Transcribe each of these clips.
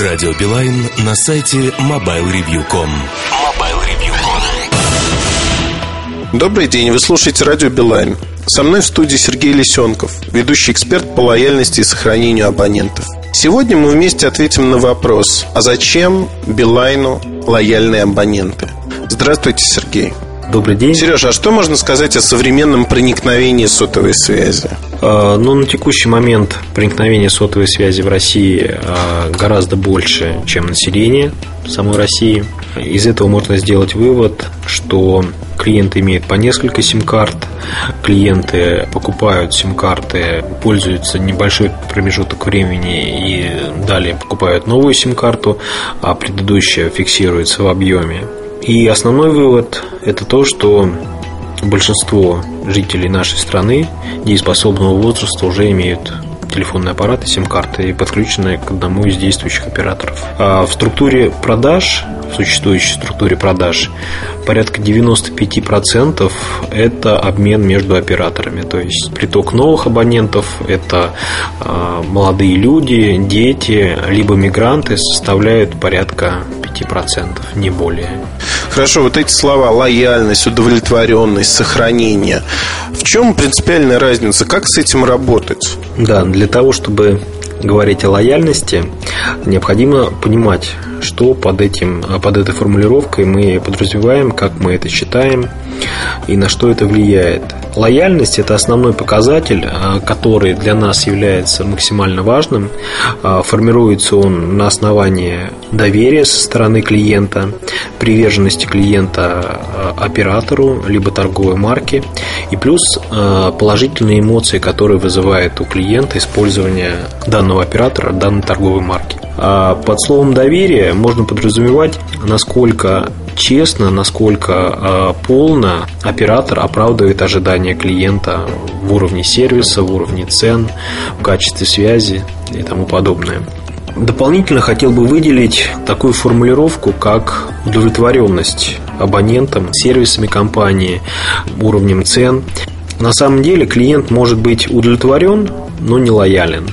Радио Билайн на сайте mobilereview.com. Добрый день, вы слушаете Радио Билайн. Со мной в студии Сергей Лисенков, ведущий эксперт по лояльности и сохранению абонентов. Сегодня мы вместе ответим на вопрос, а зачем Билайну лояльные абоненты? Здравствуйте, Сергей. Добрый день. Сережа, а что можно сказать о современном проникновении сотовой связи? А, ну, на текущий момент проникновение сотовой связи в России а, гораздо больше, чем население самой России. Из этого можно сделать вывод, что клиенты имеют по несколько сим-карт, клиенты покупают сим-карты, пользуются небольшой промежуток времени и далее покупают новую сим-карту, а предыдущая фиксируется в объеме. И основной вывод – это то, что большинство жителей нашей страны дееспособного возраста уже имеют телефонный аппарат и сим-карты, подключенные к одному из действующих операторов. А в структуре продаж, в существующей структуре продаж, порядка 95% это обмен между операторами. То есть приток новых абонентов – это а, молодые люди, дети, либо мигранты составляют порядка 5%, не более. Хорошо, вот эти слова лояльность, удовлетворенность, сохранение. В чем принципиальная разница? Как с этим работать? Да, для того, чтобы говорить о лояльности, необходимо понимать, что под, этим, под этой формулировкой мы подразумеваем, как мы это считаем и на что это влияет. Лояльность – это основной показатель, а, который для нас является максимально важным. А, формируется он на основании доверия со стороны клиента, приверженности клиента а, оператору, либо торговой марке, и плюс положительные эмоции, которые вызывает у клиента использование данного оператора, данной торговой марки. Под словом доверие можно подразумевать, насколько честно, насколько полно оператор оправдывает ожидания клиента в уровне сервиса, в уровне цен, в качестве связи и тому подобное. Дополнительно хотел бы выделить такую формулировку, как удовлетворенность абонентам, сервисами компании, уровнем цен. На самом деле клиент может быть удовлетворен, но не лоялен.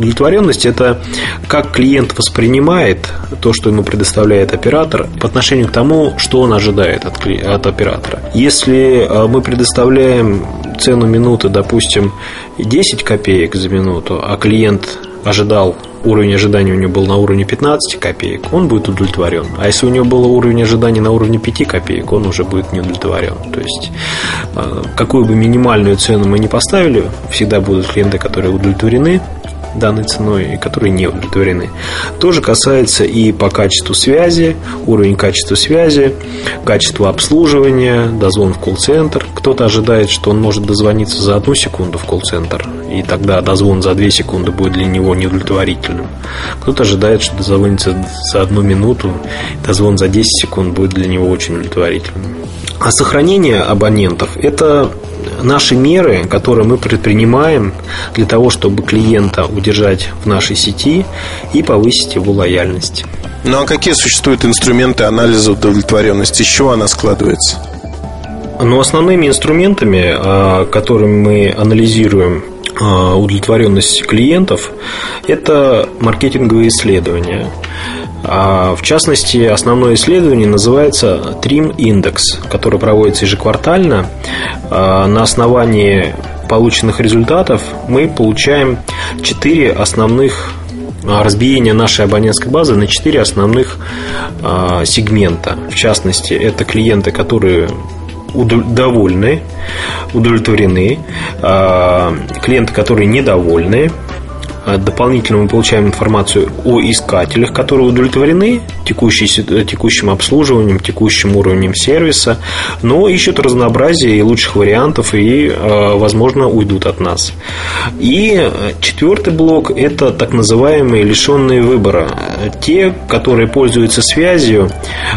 Удовлетворенность – это как клиент воспринимает то, что ему предоставляет оператор, по отношению к тому, что он ожидает от, от оператора. Если а, мы предоставляем цену минуты, допустим, 10 копеек за минуту, а клиент ожидал уровень ожидания у него был на уровне 15 копеек, он будет удовлетворен. А если у него был уровень ожидания на уровне 5 копеек, он уже будет не удовлетворен. То есть, а, какую бы минимальную цену мы ни поставили, всегда будут клиенты, которые удовлетворены, данной ценой и которые не удовлетворены. Тоже касается и по качеству связи, уровень качества связи, качество обслуживания, дозвон в колл-центр. Кто-то ожидает, что он может дозвониться за одну секунду в колл-центр, и тогда дозвон за две секунды будет для него неудовлетворительным. Кто-то ожидает, что дозвонится за одну минуту, дозвон за 10 секунд будет для него очень удовлетворительным. А сохранение абонентов – это наши меры, которые мы предпринимаем для того, чтобы клиента удержать в нашей сети и повысить его лояльность. Ну а какие существуют инструменты анализа удовлетворенности? Из чего она складывается? Ну, основными инструментами, а, которыми мы анализируем а, удовлетворенность клиентов, это маркетинговые исследования. А, в частности, основное исследование называется Trim Index, которое проводится ежеквартально. А, на основании полученных результатов мы получаем четыре основных а, разбиения нашей абонентской базы на четыре основных сегмента. В частности, это клиенты, которые довольны, удовлетворены, клиенты, которые недовольны, дополнительно мы получаем информацию о искателях, которые удовлетворены текущей, текущим обслуживанием, текущим уровнем сервиса, но ищут разнообразие и лучших вариантов и, а, возможно, уйдут от нас. И четвертый блок – это так называемые лишенные выбора. Те, которые пользуются связью,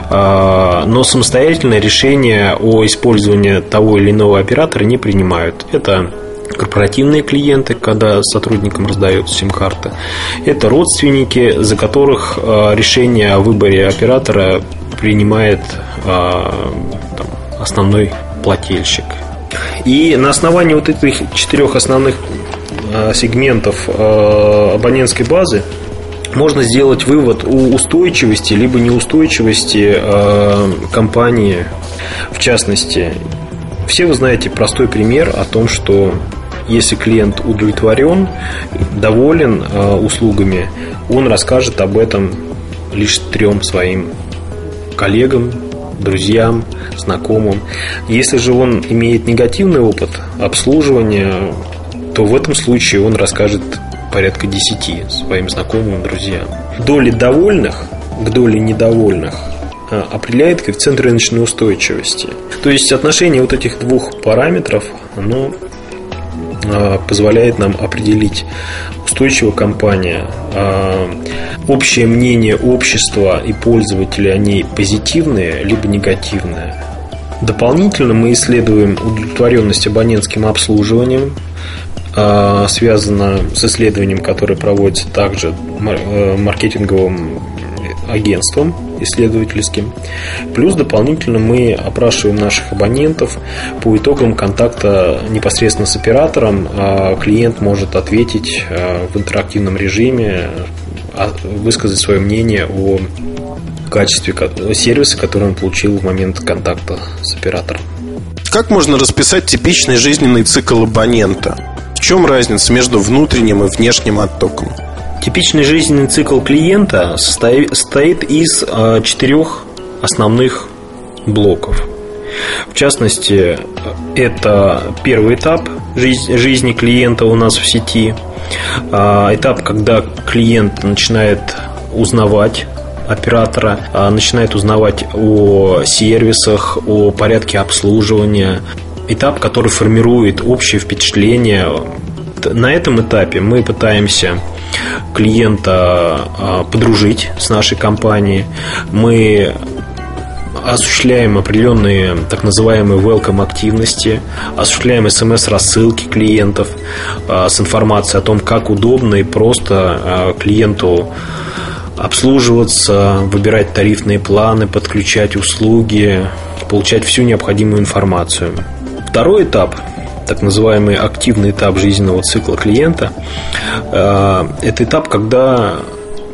но самостоятельное решение о использовании того или иного оператора не принимают. Это корпоративные клиенты, когда сотрудникам раздаются сим-карты. Это родственники, за которых э, решение о выборе оператора принимает э, там, основной плательщик. И на основании вот этих четырех основных э, сегментов абонентской базы можно сделать вывод о устойчивости либо неустойчивости компании. В частности, все вы знаете простой пример о том, что если клиент удовлетворен, доволен э, услугами, он расскажет об этом лишь трем своим коллегам, друзьям, знакомым. Если же он имеет негативный опыт обслуживания, то в этом случае он расскажет порядка 10 своим знакомым, друзьям. Доли довольных к доле недовольных определяет коэффициент рыночной устойчивости. То есть отношение вот этих двух параметров, оно а, позволяет нам определить, устойчивая компания, а, общее мнение общества и пользователей о ней позитивное либо негативное. Дополнительно мы исследуем удовлетворенность абонентским обслуживанием, а, связано с исследованием, которое проводится также э, маркетинговым агентством исследовательским. Плюс дополнительно мы опрашиваем наших абонентов по итогам контакта непосредственно с оператором. А клиент может ответить э, в интерактивном режиме, а, высказать свое мнение о качестве сервиса, который он получил в момент контакта с оператором. Как можно расписать типичный жизненный цикл абонента? В чем разница между внутренним и внешним оттоком? Типичный жизненный цикл клиента состоит из а, четырех основных блоков. В частности, это первый этап жизни клиента у нас в сети. А, этап, когда клиент начинает узнавать оператора, а, начинает узнавать о сервисах, о порядке обслуживания. Этап, который формирует общее впечатление. На этом этапе мы пытаемся клиента а, подружить с нашей компанией. Мы осуществляем определенные так называемые welcome активности, осуществляем смс-рассылки клиентов а, с информацией о том, как удобно и просто клиенту обслуживаться, выбирать тарифные планы, подключать услуги, получать всю необходимую информацию. Второй этап так называемый активный этап жизненного цикла клиента. Э, это этап, когда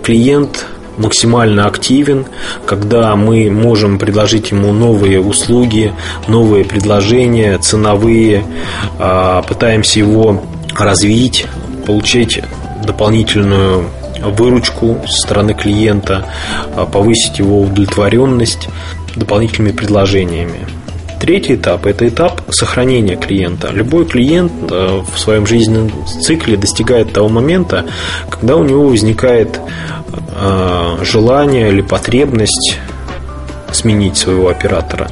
клиент максимально активен, когда мы можем предложить ему новые услуги, новые предложения, ценовые, э, пытаемся его развить, получить дополнительную выручку со стороны клиента, э, повысить его удовлетворенность дополнительными предложениями. Третий этап – это этап сохранения клиента. Любой клиент э, в своем жизненном цикле достигает того момента, когда у него возникает э, желание или потребность сменить своего оператора.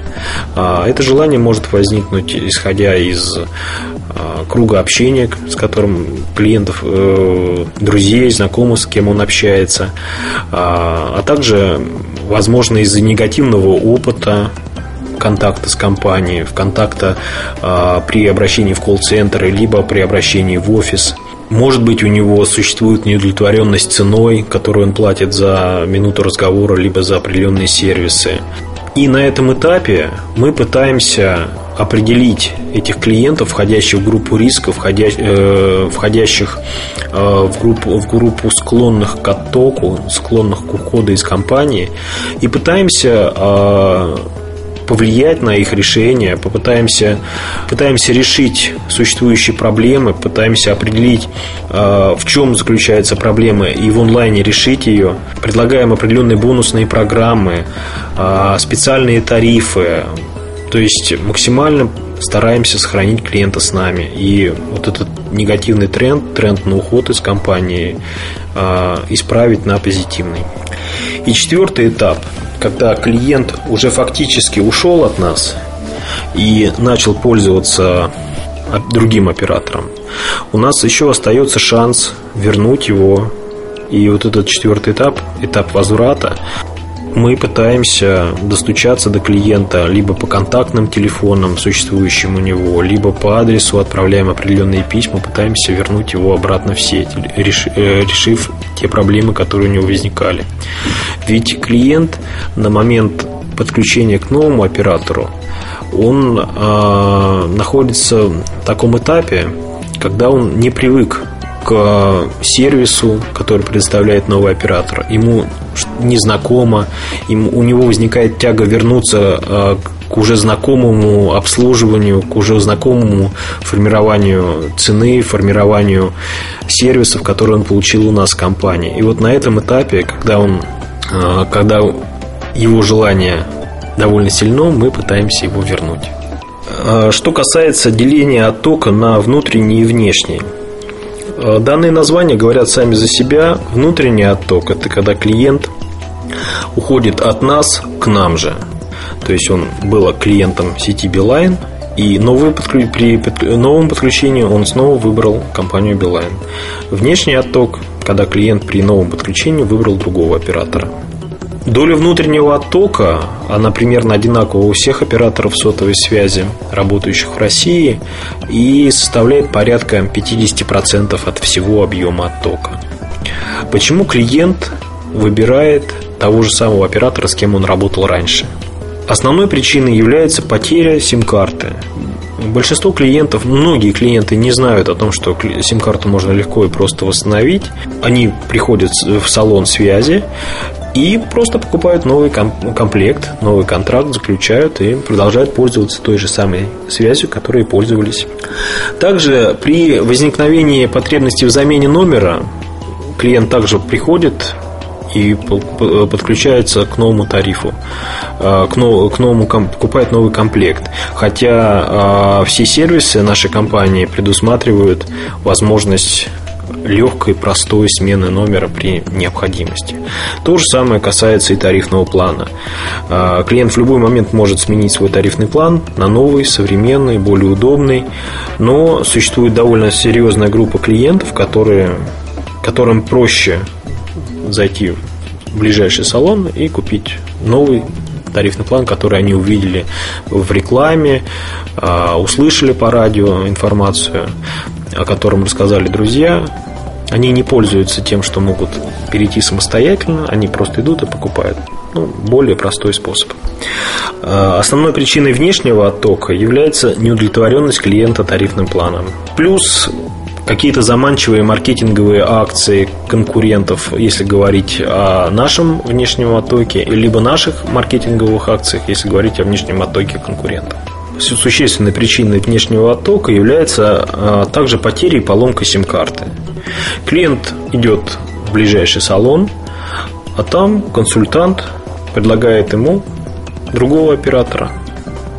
А, это желание может возникнуть, исходя из э, круга общения, с которым клиентов, друзей, знакомых, с кем он общается, а, а также, возможно, из-за негативного опыта, контакта с компанией, в контакта э, при обращении в колл-центр, либо при обращении в офис. Может быть, у него существует неудовлетворенность ценой, которую он платит за минуту разговора, либо за определенные сервисы. И на этом этапе мы пытаемся определить этих клиентов, входящих в группу риска, э, входящих э, в группу, в группу склонных к оттоку, склонных к уходу из компании, и пытаемся э, повлиять на их решение, попытаемся пытаемся решить существующие проблемы, пытаемся определить, э, в чем заключается проблема, и в онлайне решить ее. Предлагаем определенные бонусные программы, э, специальные тарифы, то есть максимально стараемся сохранить клиента с нами. И вот этот негативный тренд, тренд на уход из компании, исправить на позитивный. И четвертый этап – когда клиент уже фактически ушел от нас и начал пользоваться другим оператором, у нас еще остается шанс вернуть его. И вот этот четвертый этап, этап возврата, мы пытаемся достучаться до клиента либо по контактным телефонам, существующим у него, либо по адресу отправляем определенные письма, пытаемся вернуть его обратно в сеть, э, решив те проблемы, которые у него возникали. Ведь клиент на момент подключения к новому оператору, он э, находится в таком этапе, когда он не привык к сервису, который предоставляет новый оператор. Ему незнакомо, ему, у него возникает тяга вернуться э, к уже знакомому обслуживанию, к уже знакомому формированию цены, формированию сервисов, которые он получил у нас в компании. И вот на этом этапе, когда он, э, когда его желание довольно сильно, мы пытаемся его вернуть. Э, что касается деления оттока на внутренний и внешний. Э, данные названия говорят сами за себя. Внутренний отток – это когда клиент уходит от нас к нам же. То есть он был клиентом сети Beeline, и новый при новом подключении он снова выбрал компанию Beeline. Внешний отток, когда клиент при новом подключении выбрал другого оператора. Доля внутреннего оттока, она примерно одинакова у всех операторов сотовой связи, работающих в России, и составляет порядка 50% от всего объема оттока. Почему клиент выбирает того же самого оператора, с кем он работал раньше? Основной причиной является потеря сим-карты. Большинство клиентов, многие клиенты не знают о том, что сим-карту можно легко и просто восстановить. Они приходят в салон связи и просто покупают новый комплект, новый контракт, заключают и продолжают пользоваться той же самой связью, которой пользовались. Также при возникновении потребности в замене номера клиент также приходит и подключается к новому тарифу, а, к новому, покупает новый комплект. Хотя а, все сервисы нашей компании предусматривают возможность легкой, простой смены номера при необходимости. То же самое касается и тарифного плана. А, клиент в любой момент может сменить свой тарифный план на новый, современный, более удобный, но существует довольно серьезная группа клиентов, которые, которым проще зайти в ближайший салон и купить новый тарифный план, который они увидели в рекламе, а, услышали по радио информацию, о котором рассказали друзья, они не пользуются тем, что могут перейти самостоятельно, они просто идут и покупают. Ну, более простой способ. А, основной причиной внешнего оттока является неудовлетворенность клиента тарифным планом. Плюс какие-то заманчивые маркетинговые акции конкурентов, если говорить о нашем внешнем оттоке, либо наших маркетинговых акциях, если говорить о внешнем оттоке конкурентов. Существенной причиной внешнего оттока является а, также потеря и поломка сим-карты. Клиент идет в ближайший салон, а там консультант предлагает ему другого оператора.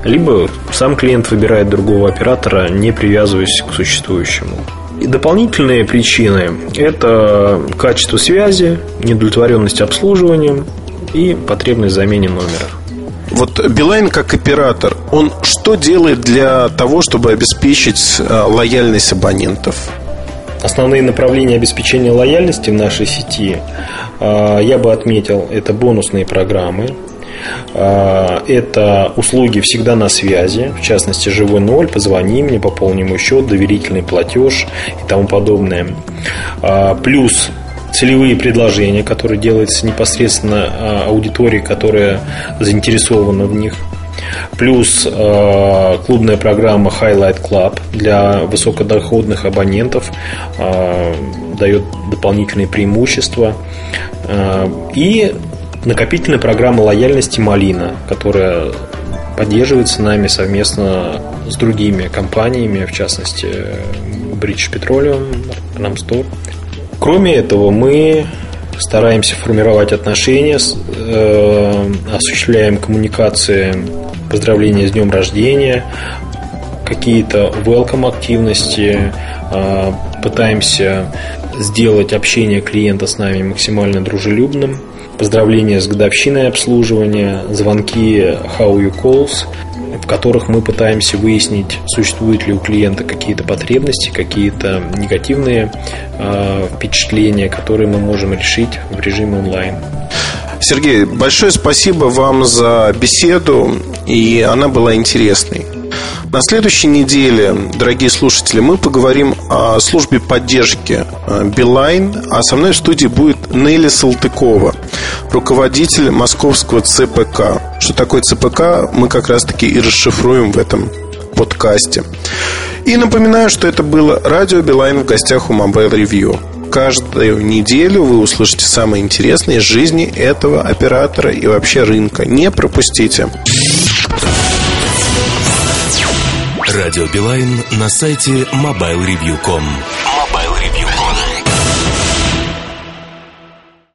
Либо сам клиент выбирает другого оператора, не привязываясь к существующему. И дополнительные причины – это качество связи, недовлетворенность обслуживанием и потребность в замене номера. Вот Билайн как оператор, он что делает для того, чтобы обеспечить э, лояльность абонентов? Основные направления обеспечения лояльности в нашей сети э, я бы отметил это бонусные программы, э, это услуги всегда на связи, в частности, живой ноль, позвони мне, пополни мой счет, доверительный платеж и тому подобное. Плюс целевые предложения, которые делаются непосредственно а, аудитории, которая заинтересована в них. Плюс э, клубная программа Highlight Club для высокодоходных абонентов э, дает дополнительные преимущества. Э, и накопительная программа лояльности Малина, которая поддерживается нами совместно с другими компаниями, в частности British Petroleum, Ramstore Кроме этого, мы стараемся формировать отношения, э, осуществляем коммуникации, поздравления с днем рождения, какие-то welcome активности, э, пытаемся сделать общение клиента с нами максимально дружелюбным, поздравления с годовщиной обслуживания, звонки how you calls – в которых мы пытаемся выяснить, существуют ли у клиента какие-то потребности, какие-то негативные э, впечатления, которые мы можем решить в режиме онлайн. Сергей, большое спасибо вам за беседу, и она была интересной. На следующей неделе, дорогие слушатели, мы поговорим о службе поддержки э, Билайн, а со мной в студии будет Нелли Салтыкова, руководитель московского ЦПК. Что такое ЦПК, мы как раз-таки и расшифруем в этом подкасте. И напоминаю, что это было радио Билайн в гостях у Mobile Review. Каждую неделю вы услышите самое интересное из жизни этого оператора и вообще рынка. Не пропустите. Радио Билайн на сайте mobilereview.com